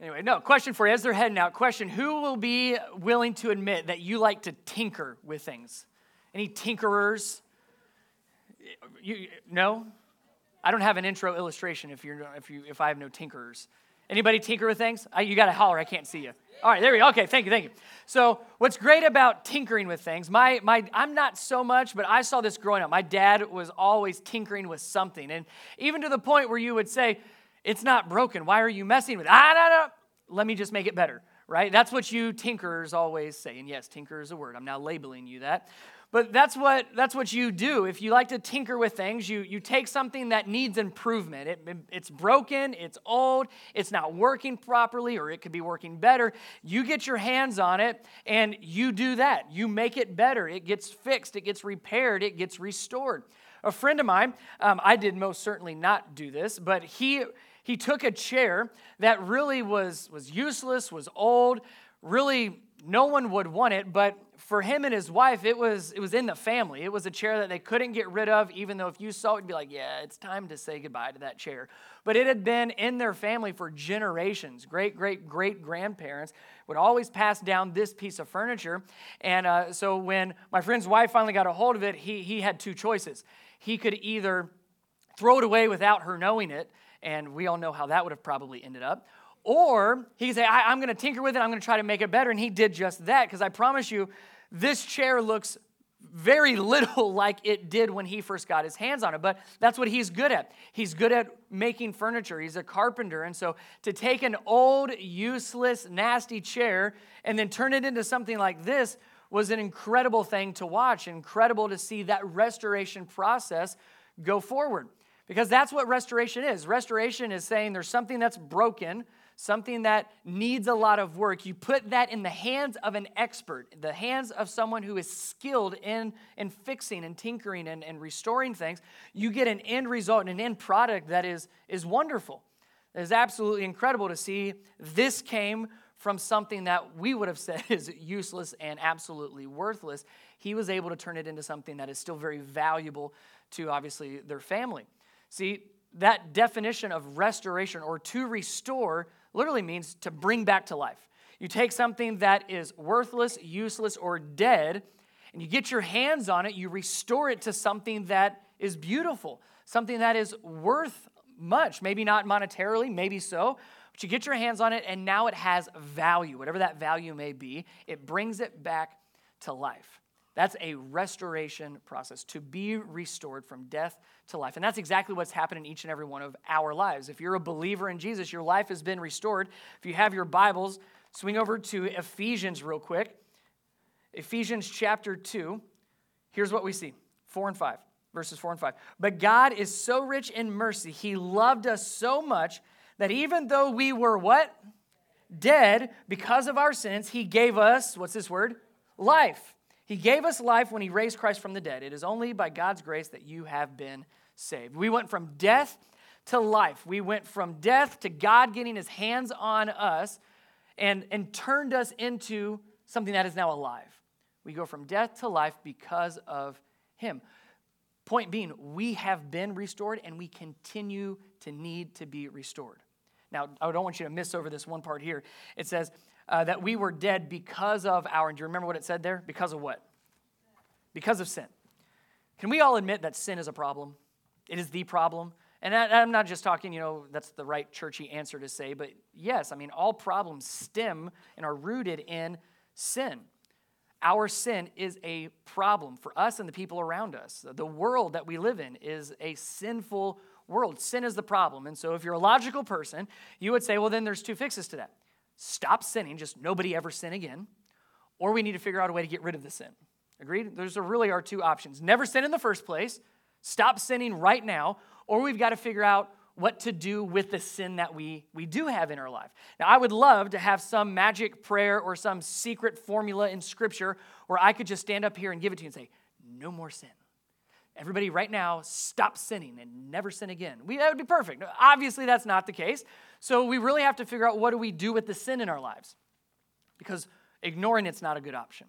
Anyway, no, question for you as they're heading out. Question Who will be willing to admit that you like to tinker with things? Any tinkerers? You, no? I don't have an intro illustration if, you're, if, you, if I have no tinkerers. Anybody tinker with things? I, you got to holler. I can't see you. All right, there we go. Okay, thank you, thank you. So, what's great about tinkering with things? My, my, I'm not so much, but I saw this growing up. My dad was always tinkering with something, and even to the point where you would say, "It's not broken. Why are you messing with it?" Ah, no, no. Let me just make it better. Right? That's what you tinkerers always say. And yes, tinker is a word. I'm now labeling you that. But that's what, that's what you do. If you like to tinker with things, you, you take something that needs improvement. It, it's broken, it's old, it's not working properly, or it could be working better. You get your hands on it and you do that. You make it better. It gets fixed, it gets repaired, it gets restored. A friend of mine, um, I did most certainly not do this, but he, he took a chair that really was, was useless, was old, really no one would want it, but for him and his wife, it was, it was in the family. It was a chair that they couldn't get rid of, even though if you saw it, you'd be like, yeah, it's time to say goodbye to that chair. But it had been in their family for generations. Great, great, great grandparents would always pass down this piece of furniture. And uh, so when my friend's wife finally got a hold of it, he, he had two choices. He could either throw it away without her knowing it, and we all know how that would have probably ended up, or he could say, I, am going to tinker with it, I'm going to try to make it better. And he did just that because I promise you, this chair looks very little like it did when he first got his hands on it, but that's what he's good at. He's good at making furniture, he's a carpenter. And so to take an old, useless, nasty chair and then turn it into something like this was an incredible thing to watch, incredible to see that restoration process go forward. Because that's what restoration is. Restoration is saying there's something that's broken, something that needs a lot of work, you put that in the hands of an expert, the hands of someone who is skilled in, in fixing and tinkering and, and restoring things, you get an end result and an end product that is, is wonderful. It is absolutely incredible to see this came from something that we would have said is useless and absolutely worthless. He was able to turn it into something that is still very valuable to obviously their family. See, that definition of restoration or to restore literally means to bring back to life. You take something that is worthless, useless, or dead, and you get your hands on it, you restore it to something that is beautiful, something that is worth much. Maybe not monetarily, maybe so, but you get your hands on it, and now it has value, whatever that value may be. It brings it back to life. That's a restoration process, to be restored from death to life. And that's exactly what's happened in each and every one of our lives. If you're a believer in Jesus, your life has been restored. If you have your Bibles, swing over to Ephesians real quick. Ephesians chapter 2. Here's what we see 4 and 5, verses 4 and 5. But God is so rich in mercy, He loved us so much that even though we were what? Dead because of our sins, He gave us, what's this word? Life he gave us life when He raised Christ from the dead. It is only by God's grace that you have been saved. We went from death to life. We went from death to God getting His hands on us and, and turned us into something that is now alive. We go from death to life because of Him. Point being, we have been restored and we continue to need to be restored. Now, I don't want you to miss over this one part here. It says, uh, that we were dead because of our, and do you remember what it said there? Because of what? Because of sin. Can we all admit that sin is a problem? It is the problem. And I, I'm not just talking, you know, that's the right churchy answer to say, but yes, I mean, all problems stem and are rooted in sin. Our sin is a problem for us and the people around us. The world that we live in is a sinful world. Sin is the problem. And so, if you're a logical person, you would say, well, then there's two fixes to that stop sinning, just nobody ever sin again, or we need to figure out a way to get rid of the sin. Agreed? Those are really our two options. Never sin in the first place, stop sinning right now, or we've got to figure out what to do with the sin that we, we do have in our life. Now, I would love to have some magic prayer or some secret formula in Scripture where I could just stand up here and give it to you and say, no more sin. Everybody, right now, stop sinning and never sin again. We, that would be perfect. Obviously, that's not the case. So, we really have to figure out what do we do with the sin in our lives because ignoring it's not a good option.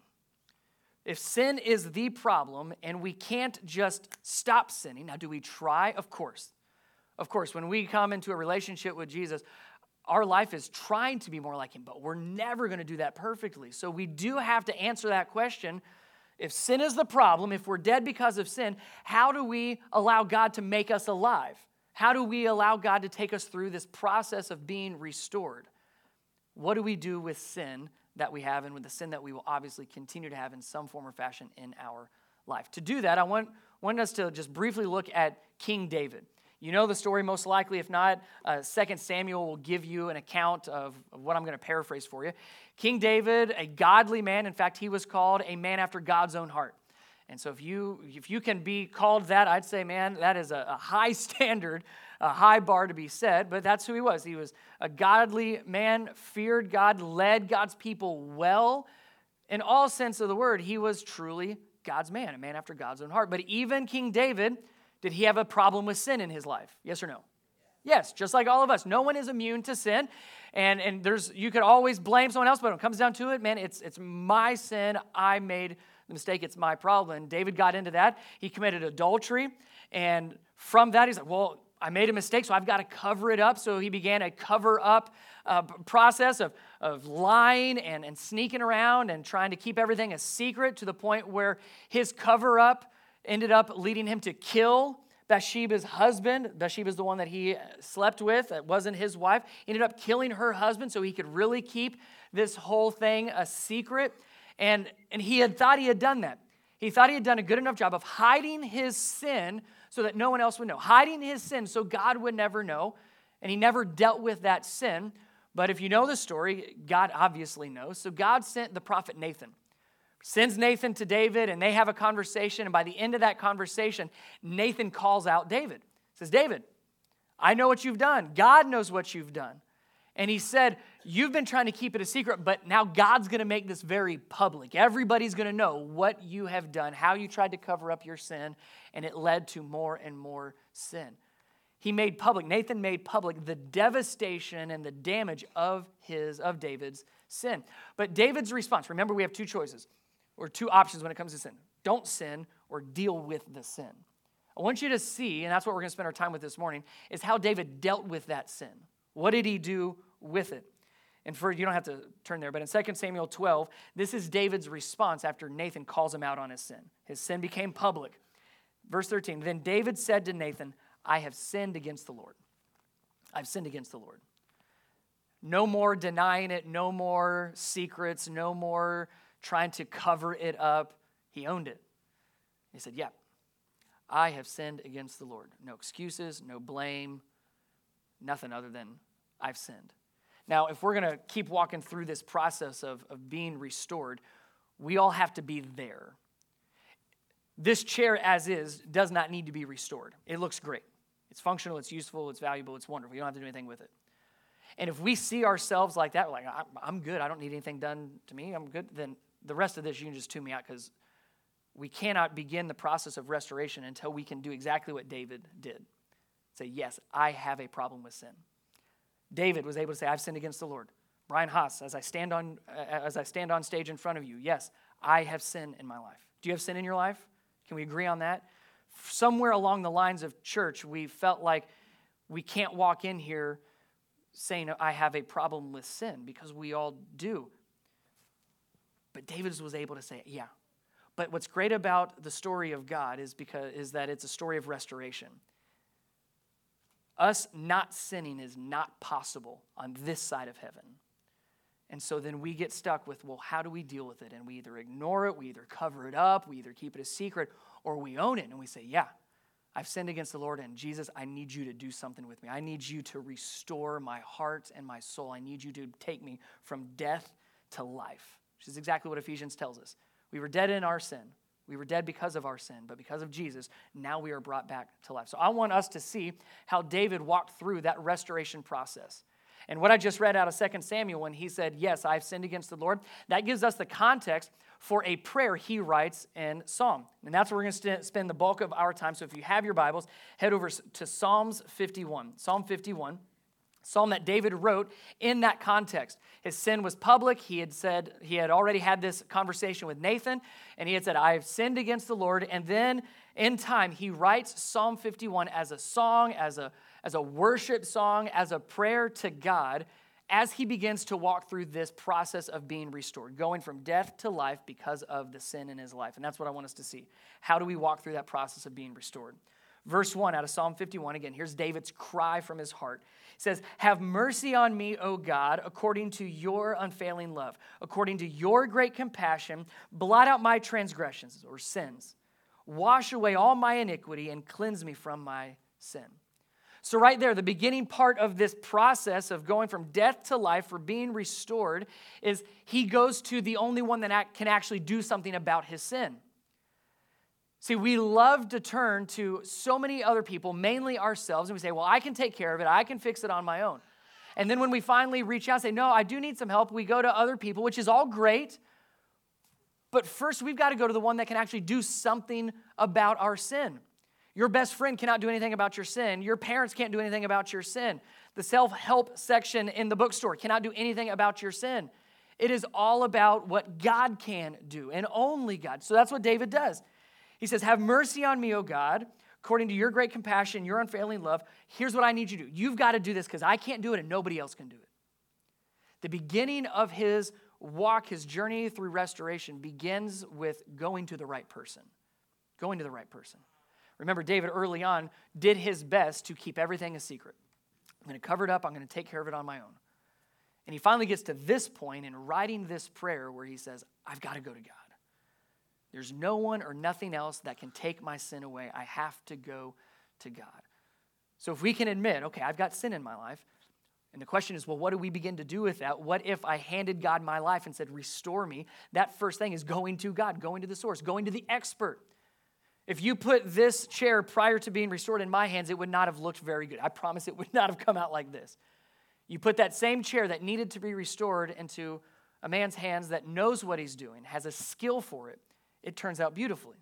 If sin is the problem and we can't just stop sinning, now do we try? Of course. Of course, when we come into a relationship with Jesus, our life is trying to be more like Him, but we're never going to do that perfectly. So we do have to answer that question. If sin is the problem, if we're dead because of sin, how do we allow God to make us alive? How do we allow God to take us through this process of being restored? What do we do with sin that we have and with the sin that we will obviously continue to have in some form or fashion in our life? To do that, I want, want us to just briefly look at King David. You know the story most likely. If not, uh, 2 Samuel will give you an account of, of what I'm going to paraphrase for you. King David, a godly man, in fact, he was called a man after God's own heart. And so if you if you can be called that, I'd say, man, that is a, a high standard, a high bar to be set. But that's who he was. He was a godly man, feared God, led God's people well. In all sense of the word, he was truly God's man, a man after God's own heart. But even King David did he have a problem with sin in his life? Yes or no? Yes, just like all of us. No one is immune to sin. And, and there's you could always blame someone else, but when it comes down to it, man, it's it's my sin. I made the mistake, it's my problem. And David got into that. He committed adultery. And from that, he's like, well, I made a mistake, so I've got to cover it up. So he began a cover up uh, process of, of lying and, and sneaking around and trying to keep everything a secret to the point where his cover up ended up leading him to kill Bathsheba's husband. Bathsheba's the one that he slept with, it wasn't his wife. He ended up killing her husband so he could really keep this whole thing a secret. And, and he had thought he had done that. He thought he had done a good enough job of hiding his sin so that no one else would know, hiding his sin so God would never know. And he never dealt with that sin. But if you know the story, God obviously knows. So God sent the prophet Nathan sends Nathan to David, and they have a conversation. And by the end of that conversation, Nathan calls out David. Says, David, I know what you've done. God knows what you've done. And he said, You've been trying to keep it a secret, but now God's going to make this very public. Everybody's going to know what you have done, how you tried to cover up your sin, and it led to more and more sin. He made public, Nathan made public the devastation and the damage of his, of David's sin. But David's response, remember, we have two choices or two options when it comes to sin don't sin or deal with the sin. I want you to see, and that's what we're going to spend our time with this morning, is how David dealt with that sin. What did he do with it? And for you don't have to turn there, but in 2 Samuel 12, this is David's response after Nathan calls him out on his sin. His sin became public. Verse 13 Then David said to Nathan, I have sinned against the Lord. I've sinned against the Lord. No more denying it, no more secrets, no more trying to cover it up. He owned it. He said, Yeah, I have sinned against the Lord. No excuses, no blame, nothing other than I've sinned. Now, if we're going to keep walking through this process of, of being restored, we all have to be there. This chair, as is, does not need to be restored. It looks great. It's functional, it's useful, it's valuable, it's wonderful. You don't have to do anything with it. And if we see ourselves like that, like, I'm good, I don't need anything done to me, I'm good, then the rest of this, you can just tune me out because we cannot begin the process of restoration until we can do exactly what David did. Say, yes, I have a problem with sin. David was able to say, I've sinned against the Lord. Brian Haas, as I stand on, uh, as I stand on stage in front of you, yes, I have sin in my life. Do you have sin in your life? Can we agree on that? Somewhere along the lines of church, we felt like we can't walk in here saying, I have a problem with sin because we all do. But David was able to say, yeah. But what's great about the story of God is because is that it's a story of restoration. Us not sinning is not possible on this side of heaven. And so then we get stuck with, well, how do we deal with it? And we either ignore it, we either cover it up, we either keep it a secret, or we own it and we say, yeah, I've sinned against the Lord, and Jesus, I need you to do something with me. I need you to restore my heart and my soul. I need you to take me from death to life which is exactly what Ephesians tells us. We were dead in our sin. We were dead because of our sin, but because of Jesus, now we are brought back to life. So I want us to see how David walked through that restoration process. And what I just read out of 2 Samuel when he said, Yes, I've sinned against the Lord, that gives us the context for a prayer he writes in Psalm. And that's where we're going to spend the bulk of our time. So if you have your Bibles, head over to Psalms 51. Psalm 51 psalm that David wrote in that context. His sin was public. He had said, he had already had this conversation with Nathan, and he had said, I have sinned against the Lord. And then in time, he writes Psalm 51 as a song, as a, as a worship song, as a prayer to God, as he begins to walk through this process of being restored, going from death to life because of the sin in his life. And that's what I want us to see. How do we walk through that process of being restored? Verse 1 out of Psalm 51, again, here's David's cry from his heart. He says, Have mercy on me, O God, according to your unfailing love, according to your great compassion, blot out my transgressions or sins, wash away all my iniquity, and cleanse me from my sin. So, right there, the beginning part of this process of going from death to life for being restored is he goes to the only one that can actually do something about his sin. See, we love to turn to so many other people, mainly ourselves, and we say, Well, I can take care of it, I can fix it on my own. And then when we finally reach out and say, No, I do need some help, we go to other people, which is all great. But first, we've got to go to the one that can actually do something about our sin. Your best friend cannot do anything about your sin. Your parents can't do anything about your sin. The self help section in the bookstore cannot do anything about your sin. It is all about what God can do and only God. So that's what David does. He says, Have mercy on me, O God, according to your great compassion, your unfailing love. Here's what I need you to do. You've got to do this because I can't do it and nobody else can do it. The beginning of his walk, his journey through restoration, begins with going to the right person. Going to the right person. Remember, David early on did his best to keep everything a secret. I'm going to cover it up, I'm going to take care of it on my own. And he finally gets to this point in writing this prayer where he says, I've got to go to God. There's no one or nothing else that can take my sin away. I have to go to God. So if we can admit, okay, I've got sin in my life, and the question is, well, what do we begin to do with that? What if I handed God my life and said, restore me? That first thing is going to God, going to the source, going to the expert. If you put this chair prior to being restored in my hands, it would not have looked very good. I promise it would not have come out like this. You put that same chair that needed to be restored into a man's hands that knows what he's doing, has a skill for it, it turns out beautifully.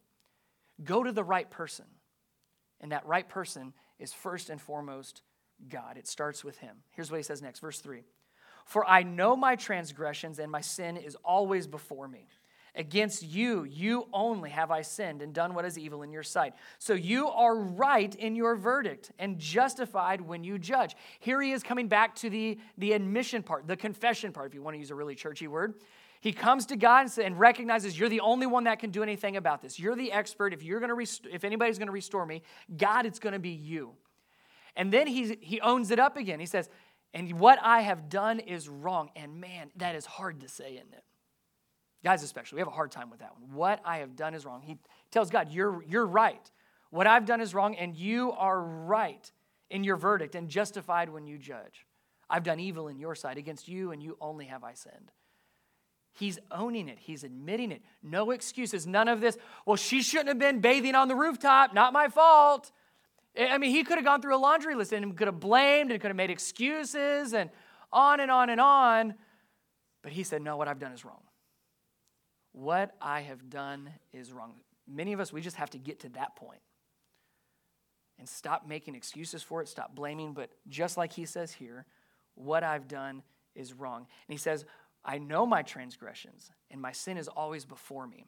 Go to the right person. And that right person is first and foremost God. It starts with Him. Here's what He says next, verse 3 For I know my transgressions, and my sin is always before me. Against you, you only have I sinned and done what is evil in your sight. So you are right in your verdict and justified when you judge. Here he is coming back to the, the admission part, the confession part, if you want to use a really churchy word. He comes to God and recognizes you're the only one that can do anything about this. You're the expert. If you're going to rest- if anybody's going to restore me, God, it's going to be you. And then he, he owns it up again. He says, and what I have done is wrong. And man, that is hard to say, isn't it? Guys, especially, we have a hard time with that one. What I have done is wrong. He tells God, You're, you're right. What I've done is wrong, and you are right in your verdict and justified when you judge. I've done evil in your sight. Against you, and you only have I sinned. He's owning it. He's admitting it. No excuses. None of this, well, she shouldn't have been bathing on the rooftop. Not my fault. I mean, he could have gone through a laundry list and could have blamed and could have made excuses and on and on and on. But he said, No, what I've done is wrong. What I have done is wrong. Many of us, we just have to get to that point and stop making excuses for it, stop blaming. But just like he says here, what I've done is wrong. And he says, I know my transgressions, and my sin is always before me.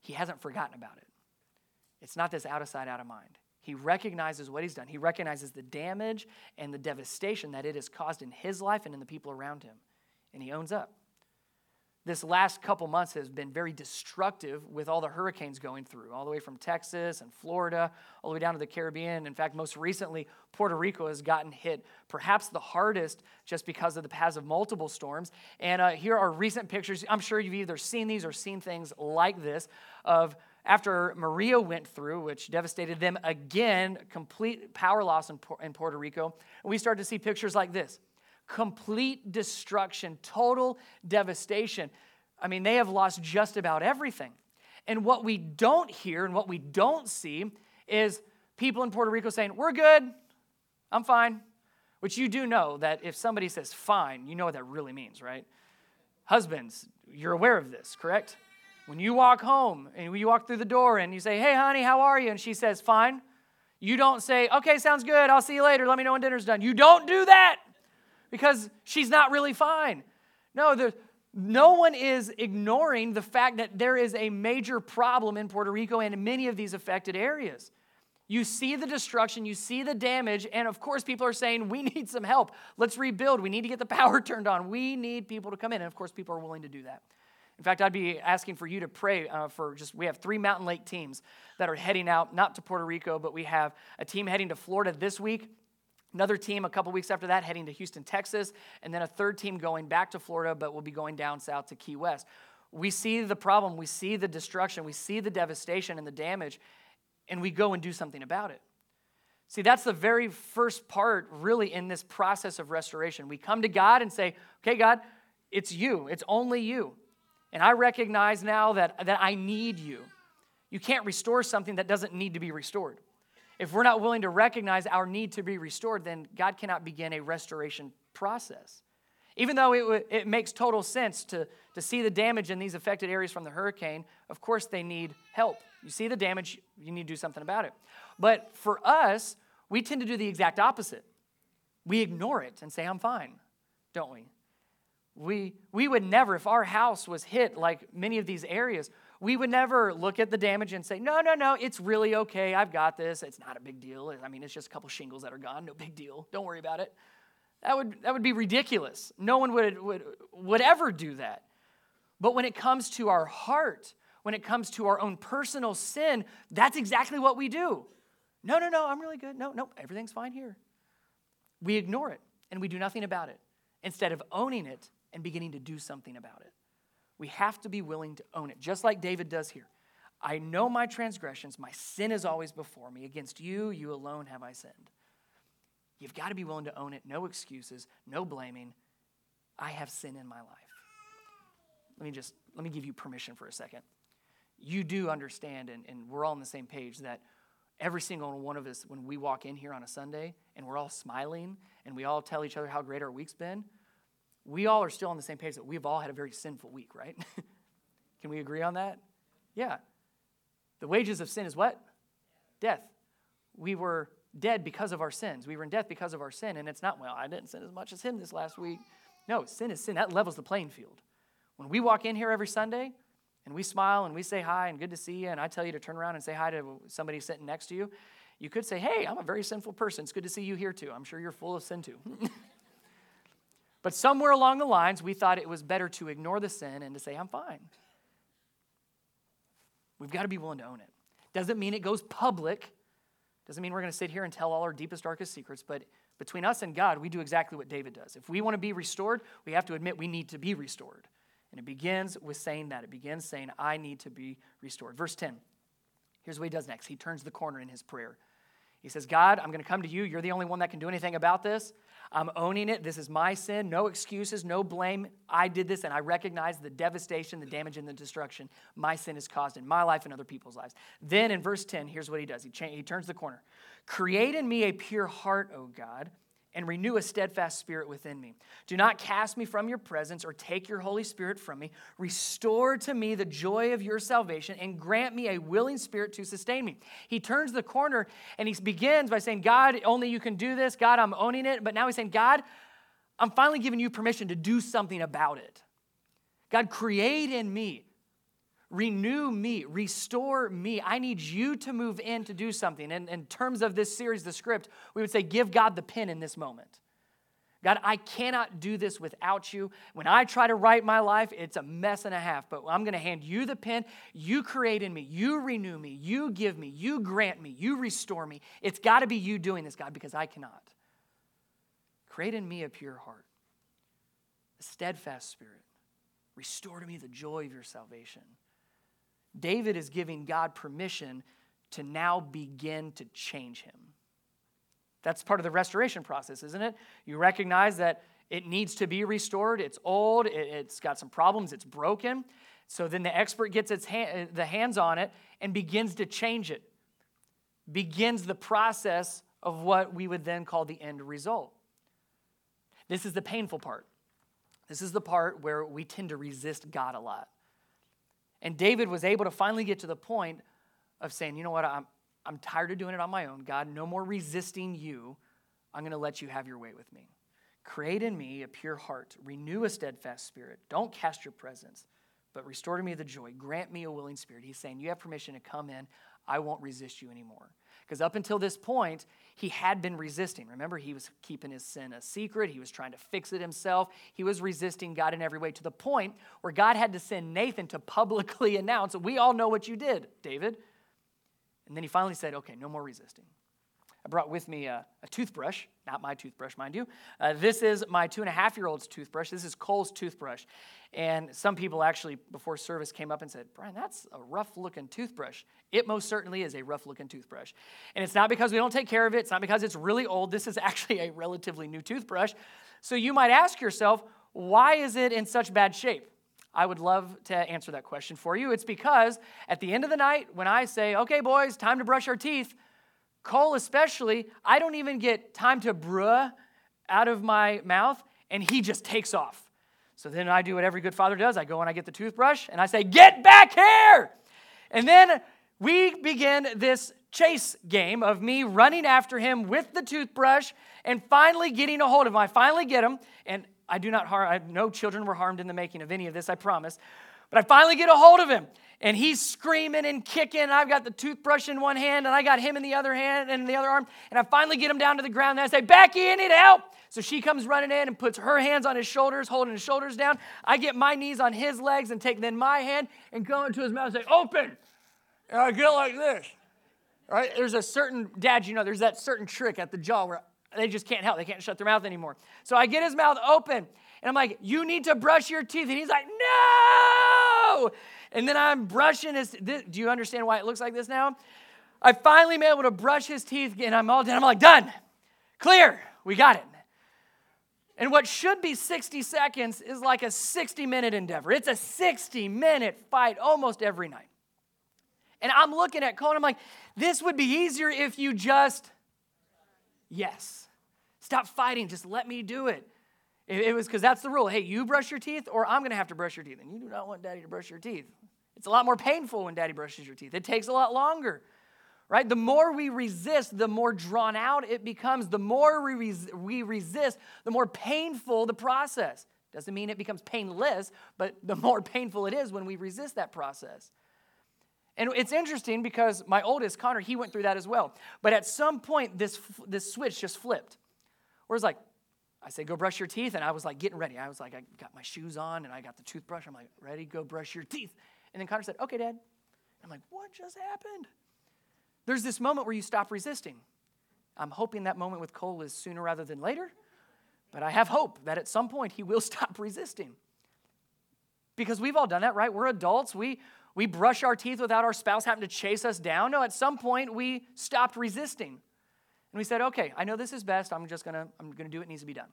He hasn't forgotten about it. It's not this out of sight, out of mind. He recognizes what he's done. He recognizes the damage and the devastation that it has caused in his life and in the people around him. And he owns up this last couple months has been very destructive with all the hurricanes going through, all the way from Texas and Florida, all the way down to the Caribbean. In fact, most recently, Puerto Rico has gotten hit perhaps the hardest just because of the paths of multiple storms. And uh, here are recent pictures. I'm sure you've either seen these or seen things like this of after Maria went through, which devastated them again, complete power loss in, in Puerto Rico. And we started to see pictures like this complete destruction, total devastation. I mean, they have lost just about everything. And what we don't hear and what we don't see is people in Puerto Rico saying, We're good, I'm fine. Which you do know that if somebody says fine, you know what that really means, right? Husbands, you're aware of this, correct? When you walk home and you walk through the door and you say, Hey, honey, how are you? And she says, Fine. You don't say, Okay, sounds good. I'll see you later. Let me know when dinner's done. You don't do that because she's not really fine. No, no one is ignoring the fact that there is a major problem in Puerto Rico and in many of these affected areas. You see the destruction, you see the damage, and of course, people are saying, We need some help. Let's rebuild. We need to get the power turned on. We need people to come in. And of course, people are willing to do that. In fact, I'd be asking for you to pray uh, for just, we have three Mountain Lake teams that are heading out, not to Puerto Rico, but we have a team heading to Florida this week. Another team a couple weeks after that heading to Houston, Texas, and then a third team going back to Florida, but will be going down south to Key West. We see the problem, we see the destruction, we see the devastation and the damage, and we go and do something about it. See, that's the very first part, really, in this process of restoration. We come to God and say, Okay, God, it's you, it's only you. And I recognize now that, that I need you. You can't restore something that doesn't need to be restored. If we're not willing to recognize our need to be restored, then God cannot begin a restoration process. Even though it, it makes total sense to, to see the damage in these affected areas from the hurricane, of course they need help. You see the damage, you need to do something about it. But for us, we tend to do the exact opposite. We ignore it and say, I'm fine, don't we? We, we would never, if our house was hit like many of these areas, we would never look at the damage and say, no, no, no, it's really okay. I've got this. It's not a big deal. I mean, it's just a couple shingles that are gone. No big deal. Don't worry about it. That would, that would be ridiculous. No one would, would, would ever do that. But when it comes to our heart, when it comes to our own personal sin, that's exactly what we do. No, no, no, I'm really good. No, no, everything's fine here. We ignore it and we do nothing about it instead of owning it and beginning to do something about it. We have to be willing to own it, just like David does here. I know my transgressions, my sin is always before me. Against you, you alone have I sinned. You've got to be willing to own it. No excuses, no blaming. I have sin in my life. Let me just let me give you permission for a second you do understand, and, and we're all on the same page, that every single one of us, when we walk in here on a Sunday and we're all smiling and we all tell each other how great our week's been, we all are still on the same page that we've all had a very sinful week, right? Can we agree on that? Yeah. The wages of sin is what? Death. We were dead because of our sins. We were in death because of our sin, and it's not, well, I didn't sin as much as him this last week. No, sin is sin. That levels the playing field. When we walk in here every Sunday, and we smile and we say hi and good to see you, and I tell you to turn around and say hi to somebody sitting next to you, you could say, Hey, I'm a very sinful person. It's good to see you here too. I'm sure you're full of sin too. but somewhere along the lines, we thought it was better to ignore the sin and to say, I'm fine. We've got to be willing to own it. Doesn't mean it goes public. Doesn't mean we're going to sit here and tell all our deepest, darkest secrets, but between us and God, we do exactly what David does. If we want to be restored, we have to admit we need to be restored. And it begins with saying that. It begins saying, I need to be restored. Verse 10. Here's what he does next. He turns the corner in his prayer. He says, God, I'm going to come to you. You're the only one that can do anything about this. I'm owning it. This is my sin. No excuses, no blame. I did this, and I recognize the devastation, the damage, and the destruction my sin has caused in my life and other people's lives. Then in verse 10, here's what he does he, cha- he turns the corner. Create in me a pure heart, O God and renew a steadfast spirit within me. Do not cast me from your presence or take your Holy Spirit from me. Restore to me the joy of your salvation and grant me a willing spirit to sustain me. He turns the corner and he begins by saying, God, only you can do this. God, I'm owning it. But now he's saying, God, I'm finally giving you permission to do something about it. God, create in me renew me, restore me. I need you to move in to do something. And in terms of this series, the script, we would say, give God the pen in this moment. God, I cannot do this without you. When I try to write my life, it's a mess and a half, but I'm going to hand you the pen. You create in me, you renew me, you give me, you grant me, you restore me. It's got to be you doing this, God, because I cannot. Create in me a pure heart, a steadfast spirit. Restore to me the joy of your salvation. David is giving God permission to now begin to change him. That's part of the restoration process, isn't it? You recognize that it needs to be restored. It's old, it's got some problems, it's broken. So then the expert gets its hand, the hands on it and begins to change it. Begins the process of what we would then call the end result. This is the painful part. This is the part where we tend to resist God a lot. And David was able to finally get to the point of saying, you know what, I'm, I'm tired of doing it on my own. God, no more resisting you. I'm going to let you have your way with me. Create in me a pure heart, renew a steadfast spirit. Don't cast your presence, but restore to me the joy. Grant me a willing spirit. He's saying, You have permission to come in. I won't resist you anymore. Because up until this point, he had been resisting. Remember, he was keeping his sin a secret. He was trying to fix it himself. He was resisting God in every way to the point where God had to send Nathan to publicly announce, We all know what you did, David. And then he finally said, Okay, no more resisting. I brought with me a, a toothbrush, not my toothbrush, mind you. Uh, this is my two and a half year old's toothbrush. This is Cole's toothbrush. And some people actually, before service, came up and said, Brian, that's a rough looking toothbrush. It most certainly is a rough looking toothbrush. And it's not because we don't take care of it, it's not because it's really old. This is actually a relatively new toothbrush. So you might ask yourself, why is it in such bad shape? I would love to answer that question for you. It's because at the end of the night, when I say, okay, boys, time to brush our teeth, Cole especially, I don't even get time to bruh out of my mouth, and he just takes off. So then I do what every good father does. I go and I get the toothbrush and I say, Get back here! And then we begin this chase game of me running after him with the toothbrush and finally getting a hold of him. I finally get him, and I do not harm, I, no children were harmed in the making of any of this, I promise. But I finally get a hold of him, and he's screaming and kicking. And I've got the toothbrush in one hand, and I got him in the other hand and the other arm. And I finally get him down to the ground, and I say, Becky, I need help. So she comes running in and puts her hands on his shoulders, holding his shoulders down. I get my knees on his legs and take then my hand and go into his mouth and say, Open. And I go like this. Right? There's a certain, dad, you know, there's that certain trick at the jaw where they just can't help. They can't shut their mouth anymore. So I get his mouth open, and I'm like, You need to brush your teeth. And he's like, No. And then I'm brushing his. This, do you understand why it looks like this now? I finally am able to brush his teeth, and I'm all done. I'm like, Done. Clear. We got it. And what should be 60 seconds is like a 60 minute endeavor. It's a 60 minute fight almost every night. And I'm looking at Cole and I'm like, this would be easier if you just, yes. Stop fighting. Just let me do it. It, was because that's the rule. Hey, you brush your teeth or I'm going to have to brush your teeth. And you do not want daddy to brush your teeth. It's a lot more painful when daddy brushes your teeth, it takes a lot longer right? The more we resist, the more drawn out it becomes. The more we, res- we resist, the more painful the process. Doesn't mean it becomes painless, but the more painful it is when we resist that process. And it's interesting because my oldest, Connor, he went through that as well. But at some point, this, this switch just flipped. Where it's like, I say, go brush your teeth. And I was like getting ready. I was like, I got my shoes on and I got the toothbrush. I'm like, ready, go brush your teeth. And then Connor said, okay, Dad. I'm like, what just happened? There's this moment where you stop resisting. I'm hoping that moment with Cole is sooner rather than later, but I have hope that at some point he will stop resisting. Because we've all done that, right? We're adults. We, we brush our teeth without our spouse having to chase us down. No, at some point we stopped resisting. And we said, okay, I know this is best. I'm just gonna, I'm gonna do what needs to be done.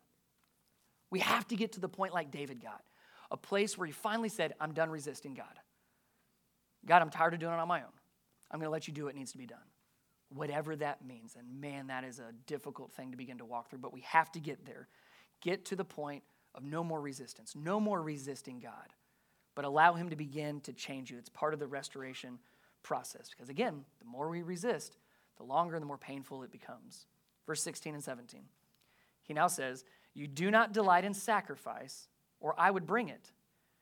We have to get to the point like David got, a place where he finally said, I'm done resisting God. God, I'm tired of doing it on my own. I'm going to let you do what needs to be done. Whatever that means. And man, that is a difficult thing to begin to walk through, but we have to get there. Get to the point of no more resistance, no more resisting God, but allow Him to begin to change you. It's part of the restoration process. Because again, the more we resist, the longer and the more painful it becomes. Verse 16 and 17. He now says, You do not delight in sacrifice, or I would bring it.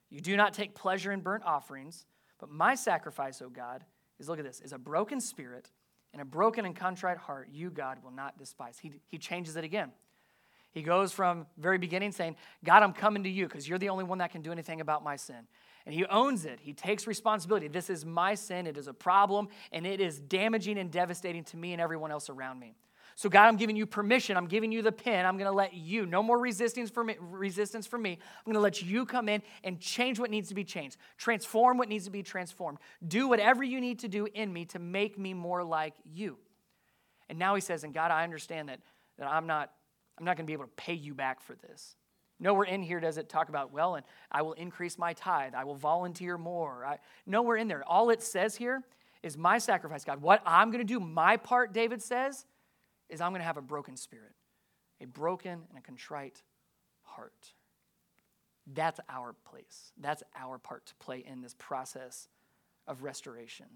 You do not take pleasure in burnt offerings, but my sacrifice, O God, is look at this, is a broken spirit and a broken and contrite heart, you, God, will not despise. He, he changes it again. He goes from very beginning saying, God, I'm coming to you because you're the only one that can do anything about my sin. And he owns it. He takes responsibility. This is my sin. It is a problem, and it is damaging and devastating to me and everyone else around me. So, God, I'm giving you permission. I'm giving you the pin. I'm going to let you, no more resistance for me. Resistance for me. I'm going to let you come in and change what needs to be changed, transform what needs to be transformed, do whatever you need to do in me to make me more like you. And now he says, and God, I understand that, that I'm not, I'm not going to be able to pay you back for this. Nowhere in here does it talk about, well, and I will increase my tithe. I will volunteer more. I, nowhere in there. All it says here is my sacrifice, God. What I'm going to do, my part, David says, is I'm going to have a broken spirit, a broken and a contrite heart. That's our place. That's our part to play in this process of restoration.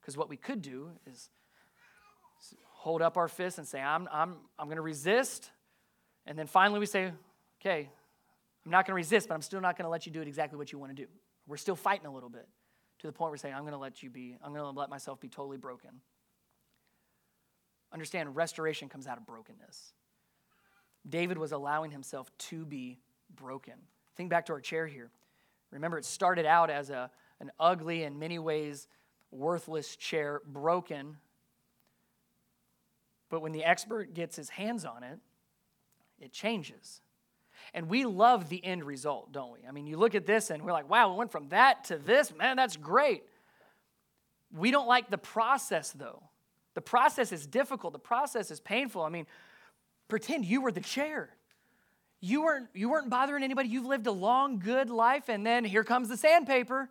Because what we could do is hold up our fists and say, I'm, I'm, I'm going to resist. And then finally we say, okay, I'm not going to resist, but I'm still not going to let you do it exactly what you want to do. We're still fighting a little bit to the point where we're saying, I'm going to let you be, I'm going to let myself be totally broken. Understand restoration comes out of brokenness. David was allowing himself to be broken. Think back to our chair here. Remember, it started out as a, an ugly, in many ways, worthless chair, broken. But when the expert gets his hands on it, it changes. And we love the end result, don't we? I mean, you look at this and we're like, wow, we went from that to this. Man, that's great. We don't like the process, though. The process is difficult, the process is painful. I mean, pretend you were the chair. You weren't, you weren't bothering anybody. You've lived a long, good life, and then here comes the sandpaper.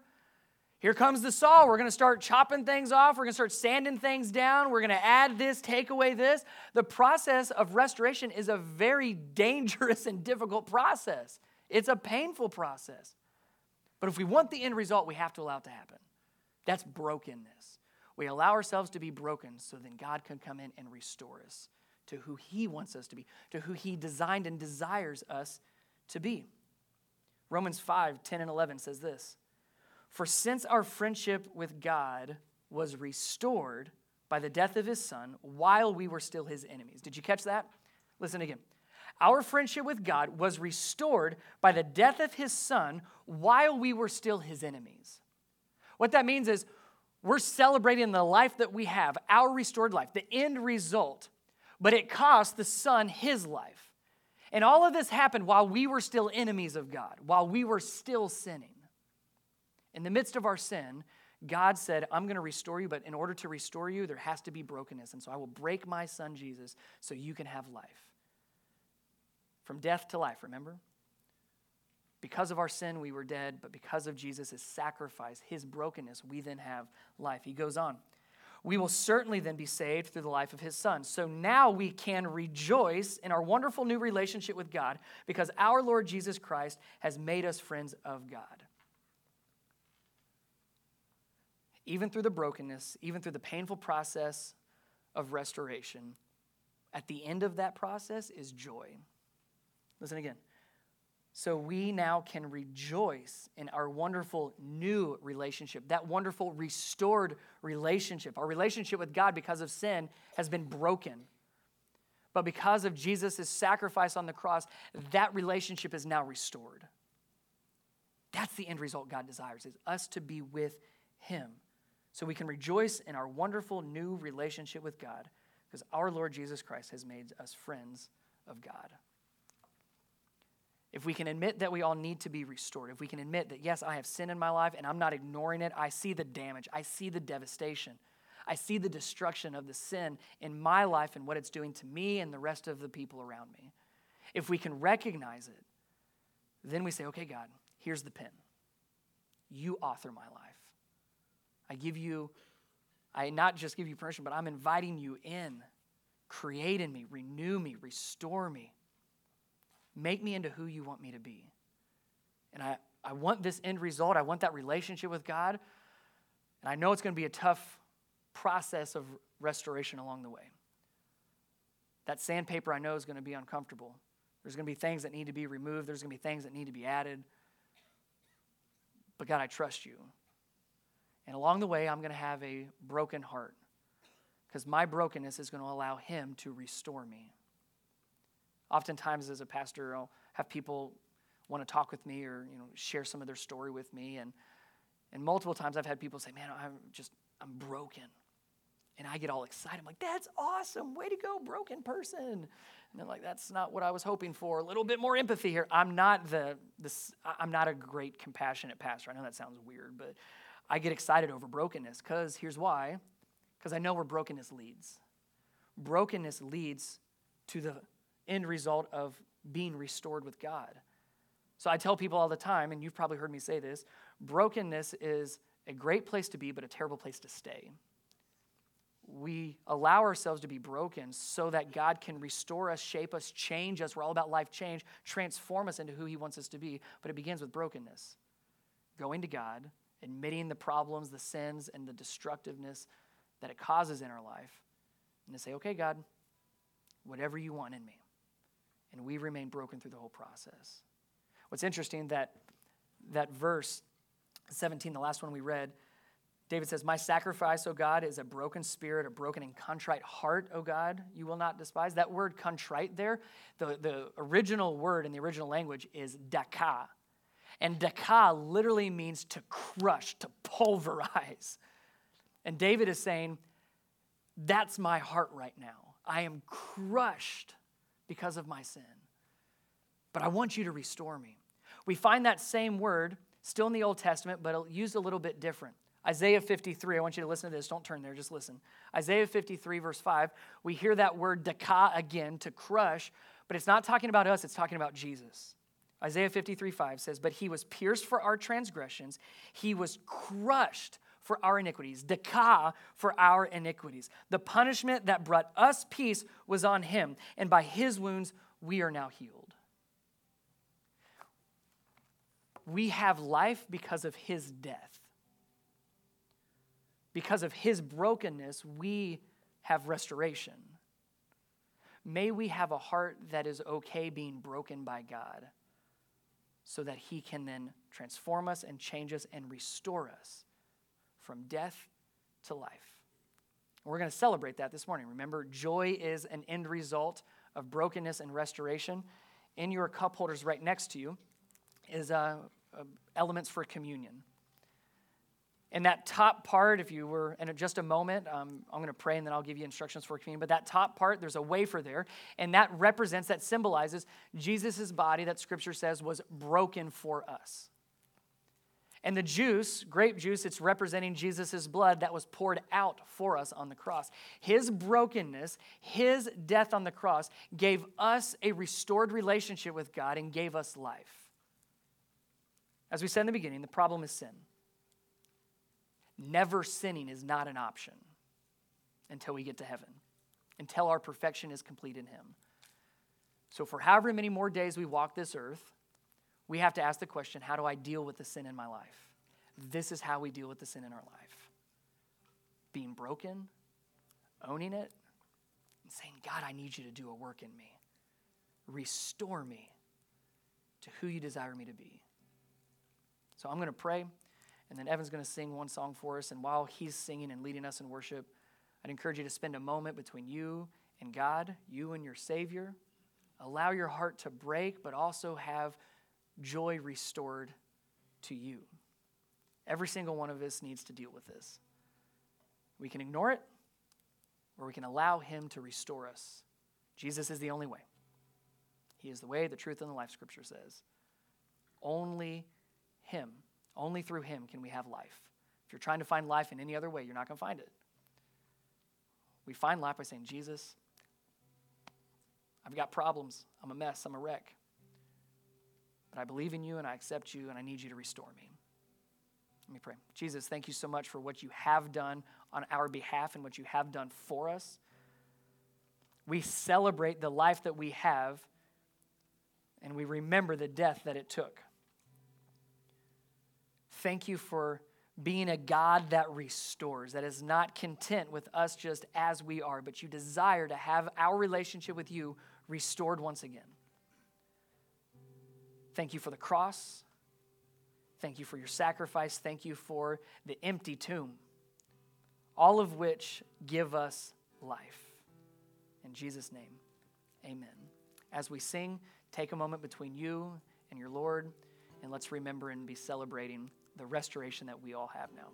Here comes the saw. We're going to start chopping things off. We're going to start sanding things down. We're going to add this, take away this. The process of restoration is a very dangerous and difficult process. It's a painful process. But if we want the end result, we have to allow it to happen. That's brokenness. We allow ourselves to be broken so then God can come in and restore us to who He wants us to be, to who He designed and desires us to be. Romans 5 10 and 11 says this For since our friendship with God was restored by the death of His Son while we were still His enemies. Did you catch that? Listen again. Our friendship with God was restored by the death of His Son while we were still His enemies. What that means is we're celebrating the life that we have, our restored life, the end result, but it cost the Son his life. And all of this happened while we were still enemies of God, while we were still sinning. In the midst of our sin, God said, I'm going to restore you, but in order to restore you, there has to be brokenness. And so I will break my son Jesus so you can have life. From death to life, remember? Because of our sin, we were dead, but because of Jesus' sacrifice, his brokenness, we then have life. He goes on. We will certainly then be saved through the life of his son. So now we can rejoice in our wonderful new relationship with God because our Lord Jesus Christ has made us friends of God. Even through the brokenness, even through the painful process of restoration, at the end of that process is joy. Listen again. So we now can rejoice in our wonderful new relationship, that wonderful restored relationship. Our relationship with God because of sin has been broken. But because of Jesus' sacrifice on the cross, that relationship is now restored. That's the end result God desires, is us to be with Him. So we can rejoice in our wonderful new relationship with God because our Lord Jesus Christ has made us friends of God if we can admit that we all need to be restored, if we can admit that, yes, I have sin in my life and I'm not ignoring it, I see the damage, I see the devastation, I see the destruction of the sin in my life and what it's doing to me and the rest of the people around me. If we can recognize it, then we say, okay, God, here's the pen. You author my life. I give you, I not just give you permission, but I'm inviting you in. Create in me, renew me, restore me. Make me into who you want me to be. And I, I want this end result. I want that relationship with God. And I know it's going to be a tough process of restoration along the way. That sandpaper I know is going to be uncomfortable. There's going to be things that need to be removed, there's going to be things that need to be added. But God, I trust you. And along the way, I'm going to have a broken heart because my brokenness is going to allow Him to restore me. Oftentimes, as a pastor, I'll have people want to talk with me or you know share some of their story with me, and and multiple times I've had people say, "Man, I'm just I'm broken," and I get all excited. I'm like, "That's awesome! Way to go, broken person!" And they're like, "That's not what I was hoping for. A little bit more empathy here." I'm not the this I'm not a great compassionate pastor. I know that sounds weird, but I get excited over brokenness because here's why: because I know where brokenness leads. Brokenness leads to the end result of being restored with God. So I tell people all the time, and you've probably heard me say this brokenness is a great place to be, but a terrible place to stay. We allow ourselves to be broken so that God can restore us, shape us, change us. We're all about life change, transform us into who He wants us to be. But it begins with brokenness. Going to God, admitting the problems, the sins, and the destructiveness that it causes in our life, and to say, okay, God, whatever you want in me and we remain broken through the whole process. What's interesting that that verse 17, the last one we read, David says, My sacrifice, O God, is a broken spirit, a broken and contrite heart, O God, you will not despise. That word contrite there, the, the original word in the original language is daka. And daka literally means to crush, to pulverize. And David is saying, That's my heart right now. I am crushed because of my sin. But I want you to restore me. We find that same word still in the Old Testament, but used a little bit different. Isaiah 53, I want you to listen to this. Don't turn there, just listen. Isaiah 53, verse 5, we hear that word daka again, to crush, but it's not talking about us, it's talking about Jesus. Isaiah 53, 5 says, But he was pierced for our transgressions, he was crushed for our iniquities, daka for our iniquities. The punishment that brought us peace was on him, and by his wounds we are now healed. We have life because of his death because of his brokenness, we have restoration. May we have a heart that is okay being broken by God so that he can then transform us and change us and restore us from death to life. We're going to celebrate that this morning. Remember, joy is an end result of brokenness and restoration. In your cup holders right next to you is uh, uh, elements for communion. In that top part, if you were in just a moment, um, I'm going to pray and then I'll give you instructions for communion. But that top part, there's a wafer there, and that represents, that symbolizes Jesus' body that scripture says was broken for us. And the juice, grape juice, it's representing Jesus' blood that was poured out for us on the cross. His brokenness, his death on the cross, gave us a restored relationship with God and gave us life. As we said in the beginning, the problem is sin never sinning is not an option until we get to heaven, until our perfection is complete in Him. So, for however many more days we walk this earth, we have to ask the question how do I deal with the sin in my life? This is how we deal with the sin in our life being broken, owning it, and saying, God, I need you to do a work in me. Restore me to who you desire me to be. So, I'm going to pray. And then Evan's going to sing one song for us. And while he's singing and leading us in worship, I'd encourage you to spend a moment between you and God, you and your Savior. Allow your heart to break, but also have joy restored to you. Every single one of us needs to deal with this. We can ignore it, or we can allow Him to restore us. Jesus is the only way. He is the way, the truth, and the life, Scripture says. Only Him only through Him can we have life. If you're trying to find life in any other way, you're not going to find it. We find life by saying, Jesus, I've got problems. I'm a mess. I'm a wreck. But I believe in you and I accept you and I need you to restore me. Let me pray. Jesus, thank you so much for what you have done on our behalf and what you have done for us. We celebrate the life that we have and we remember the death that it took. Thank you for being a God that restores, that is not content with us just as we are, but you desire to have our relationship with you restored once again. Thank you for the cross. Thank you for your sacrifice. Thank you for the empty tomb, all of which give us life. In Jesus' name, amen. As we sing, take a moment between you and your Lord, and let's remember and be celebrating the restoration that we all have now.